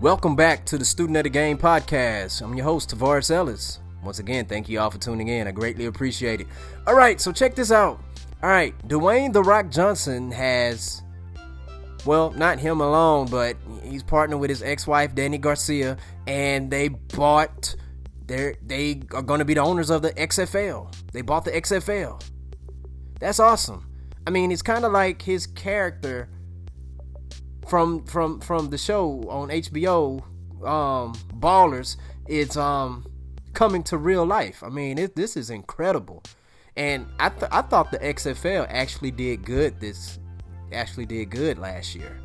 Welcome back to the Student of the Game podcast. I'm your host, Tavares Ellis. Once again, thank you all for tuning in. I greatly appreciate it. All right, so check this out. All right, Dwayne The Rock Johnson has, well, not him alone, but he's partnered with his ex-wife Dany Garcia, and they bought. they're, they are going to be the owners of the XFL. They bought the XFL. That's awesome. I mean, it's kind of like his character from from from the show on HBO, um, Ballers. It's um coming to real life. I mean, it, this is incredible, and I th- I thought the XFL actually did good. This actually did good last year.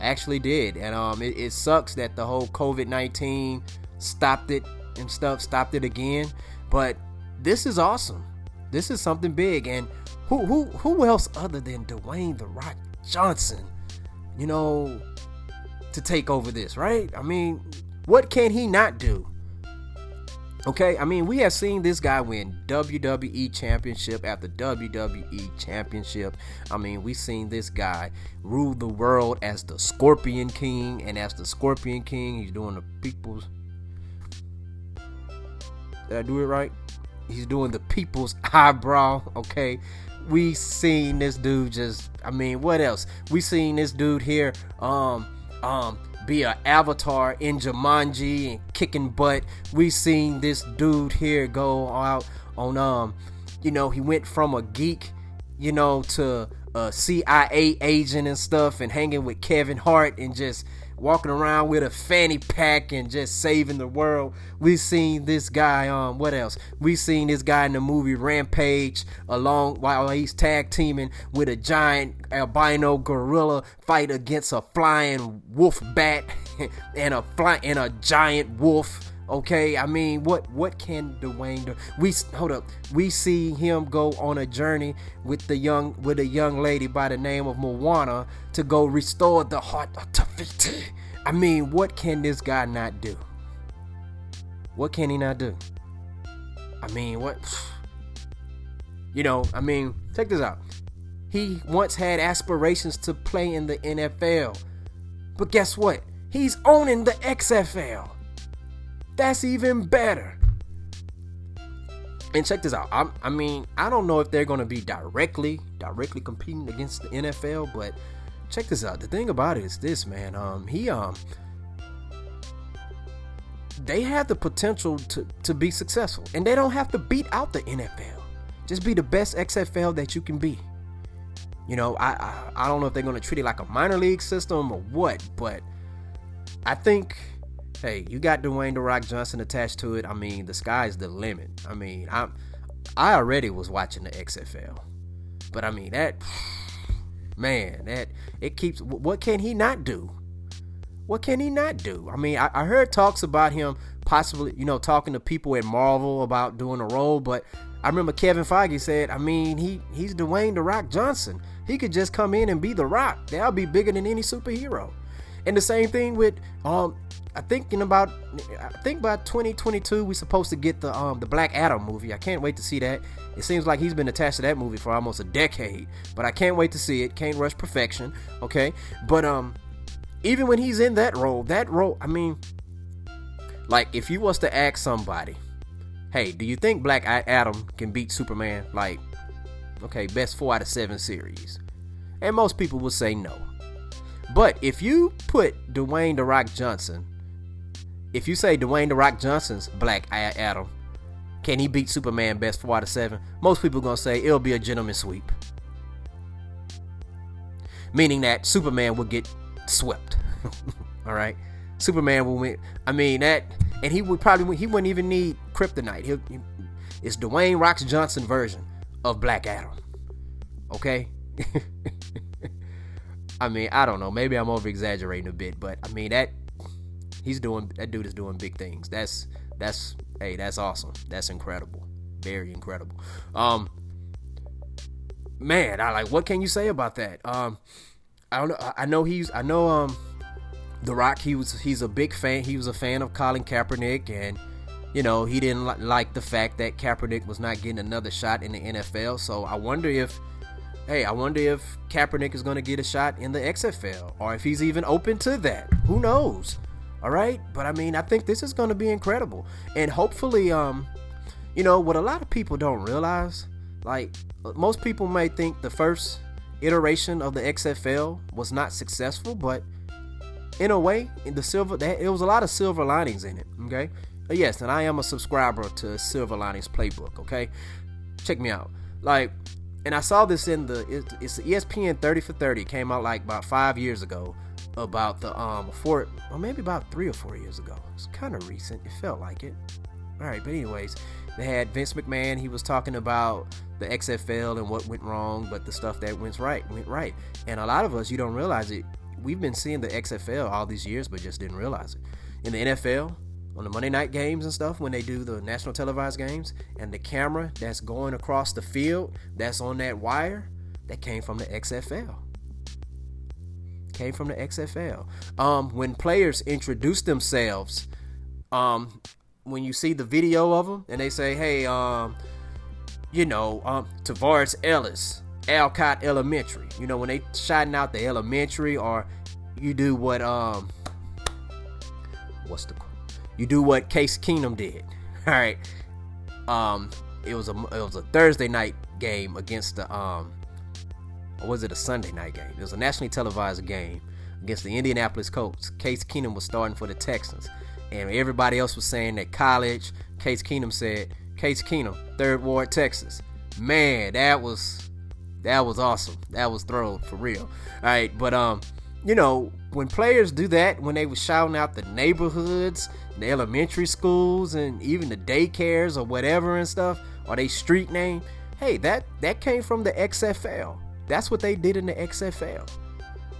Actually did, and um, it, it sucks that the whole COVID nineteen stopped it and stuff, stopped it again. But this is awesome. This is something big, and who who who else other than Dwayne the Rock Johnson, you know, to take over this, right? I mean, what can he not do? Okay, I mean, we have seen this guy win WWE Championship after WWE Championship. I mean, we've seen this guy rule the world as the Scorpion King, and as the Scorpion King, he's doing the people's. Did I do it right? He's doing the people's eyebrow. Okay, we seen this dude just. I mean, what else? We seen this dude here. Um, um be an avatar in Jumanji and kicking butt. We seen this dude here go out on um, you know, he went from a geek, you know, to a CIA agent and stuff and hanging with Kevin Hart and just walking around with a fanny pack and just saving the world. We seen this guy um what else? We seen this guy in the movie Rampage along while he's tag teaming with a giant albino gorilla fight against a flying wolf bat and a fly and a giant wolf. Okay, I mean, what what can Dwayne do? We hold up. We see him go on a journey with the young with a young lady by the name of Moana to go restore the heart of Te Fiti. I mean, what can this guy not do? What can he not do? I mean, what? You know, I mean, check this out. He once had aspirations to play in the NFL, but guess what? He's owning the XFL. That's even better. And check this out. I, I mean, I don't know if they're going to be directly, directly competing against the NFL, but check this out. The thing about it is this, man. Um, he um, they have the potential to to be successful, and they don't have to beat out the NFL. Just be the best XFL that you can be. You know, I I, I don't know if they're going to treat it like a minor league system or what, but I think hey, you got Dwayne the Rock Johnson attached to it. I mean, the sky's the limit. I mean, I'm I already was watching the XFL, but I mean that man, that it keeps. What can he not do? What can he not do? I mean, I, I heard talks about him possibly, you know, talking to people at Marvel about doing a role, but I remember Kevin Feige said, I mean, he he's Dwayne the Rock Johnson. He could just come in and be the Rock. That'll be bigger than any superhero. And the same thing with um I think in about I think by 2022 we're supposed to get the um the Black Adam movie. I can't wait to see that. It seems like he's been attached to that movie for almost a decade, but I can't wait to see it. Can't rush perfection, okay? But um even when he's in that role, that role, I mean like if you was to ask somebody, "Hey, do you think Black Adam can beat Superman?" Like okay, best 4 out of 7 series. And most people would say no. But if you put Dwayne The Rock Johnson if you say Dwayne the Rock Johnson's Black Adam, can he beat Superman best four out of seven? Most people gonna say it'll be a gentleman sweep, meaning that Superman will get swept. All right, Superman will win. I mean that, and he would probably he wouldn't even need Kryptonite. He'll, he, it's Dwayne Rocks Johnson version of Black Adam. Okay. I mean, I don't know. Maybe I'm over exaggerating a bit, but I mean that he's doing that dude is doing big things. That's that's hey, that's awesome. That's incredible. Very incredible. Um man, I like what can you say about that? Um I don't know I know he's I know um The Rock he was he's a big fan. He was a fan of Colin Kaepernick and you know, he didn't li- like the fact that Kaepernick was not getting another shot in the NFL. So I wonder if hey, I wonder if Kaepernick is going to get a shot in the XFL or if he's even open to that. Who knows? All right, but I mean, I think this is going to be incredible, and hopefully, um, you know, what a lot of people don't realize, like most people may think the first iteration of the XFL was not successful, but in a way, in the silver, it was a lot of silver linings in it. Okay, yes, and I am a subscriber to Silver Linings Playbook. Okay, check me out. Like, and I saw this in the it's ESPN 30 for 30 came out like about five years ago about the um four or maybe about three or four years ago. It's kind of recent. It felt like it. All right, but anyways, they had Vince McMahon. He was talking about the XFL and what went wrong, but the stuff that went right went right. And a lot of us, you don't realize it. We've been seeing the XFL all these years, but just didn't realize it. In the NFL, on the Monday night games and stuff, when they do the national televised games, and the camera that's going across the field, that's on that wire, that came from the XFL came from the XFL. Um, when players introduce themselves, um, when you see the video of them and they say, "Hey, um, you know, um, Tavares Ellis, Alcott Elementary," you know, when they shouting out the elementary, or you do what um, what's the, you do what Case Keenum did. All right, um, it was a it was a Thursday night game against the um or was it a Sunday night game? It was a nationally televised game against the Indianapolis Colts. Case Keenum was starting for the Texans, and everybody else was saying that college. Case Keenum said, "Case Keenum, Third Ward, Texas." Man, that was that was awesome. That was thrown for real. All right, but um, you know, when players do that, when they were shouting out the neighborhoods, the elementary schools, and even the daycares or whatever and stuff, or they street name, hey, that that came from the XFL. That's what they did in the XFL.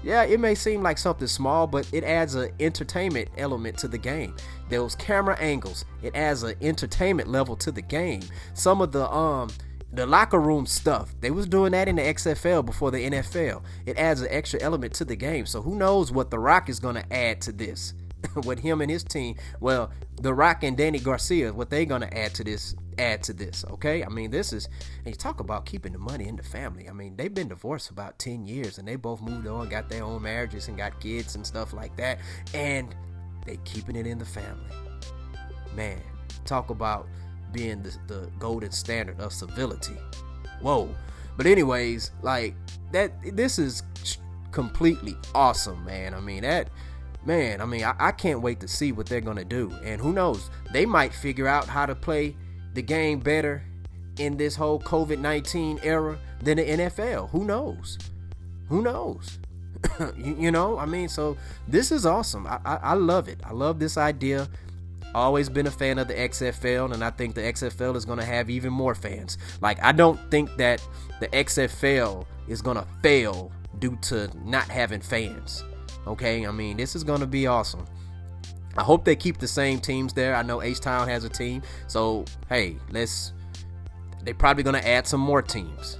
Yeah, it may seem like something small, but it adds an entertainment element to the game. Those camera angles, it adds an entertainment level to the game. Some of the um the locker room stuff, they was doing that in the XFL before the NFL. It adds an extra element to the game. So who knows what The Rock is going to add to this with him and his team. Well, The Rock and Dany Garcia, what they going to add to this add to this, okay? I mean, this is, and you talk about keeping the money in the family. I mean, they've been divorced about 10 years and they both moved on, got their own marriages and got kids and stuff like that. And they keeping it in the family. Man, talk about being the, the golden standard of civility. Whoa. But anyways, like that this is completely awesome, man. I mean, that man, I mean, I, I can't wait to see what they're gonna do. And who knows, they might figure out how to play the game better in this whole COVID 19 era than the NFL. Who knows? Who knows? you, you, know, I mean, so this is awesome. I, I, I love it. I love this idea. Always been a fan of the XFL, and I think the XFL is going to have even more fans. Like, I don't think that the XFL is going to fail due to not having fans. Okay, I mean, this is going to be awesome. I hope they keep the same teams there. I know H Town has a team, so hey, let's. They're probably gonna add some more teams,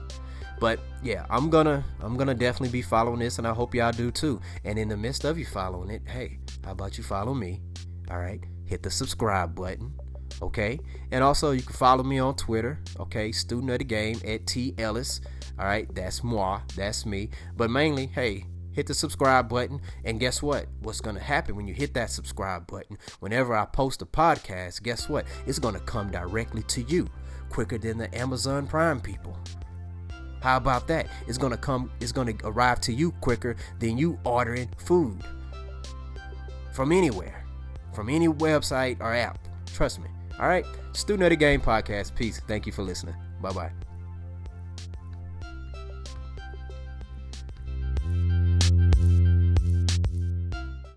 but yeah, I'm gonna I'm gonna definitely be following this, and I hope y'all do too. And in the midst of you following it, hey, how about you follow me? All right, hit the subscribe button. Okay, and also you can follow me on Twitter. Okay, student of the game at T Ellis. All right, that's moi, that's me. But mainly, hey, hit the subscribe button. And guess what? What's going to happen when you hit that subscribe button? Whenever I post a podcast, guess what? It's going to come directly to you quicker than the Amazon Prime people. How about that? It's going to come it's going to arrive to you quicker than you ordering food from anywhere, from any website or app. Trust me. All right? Student of the Game podcast. Peace. Thank you for listening. Bye-bye.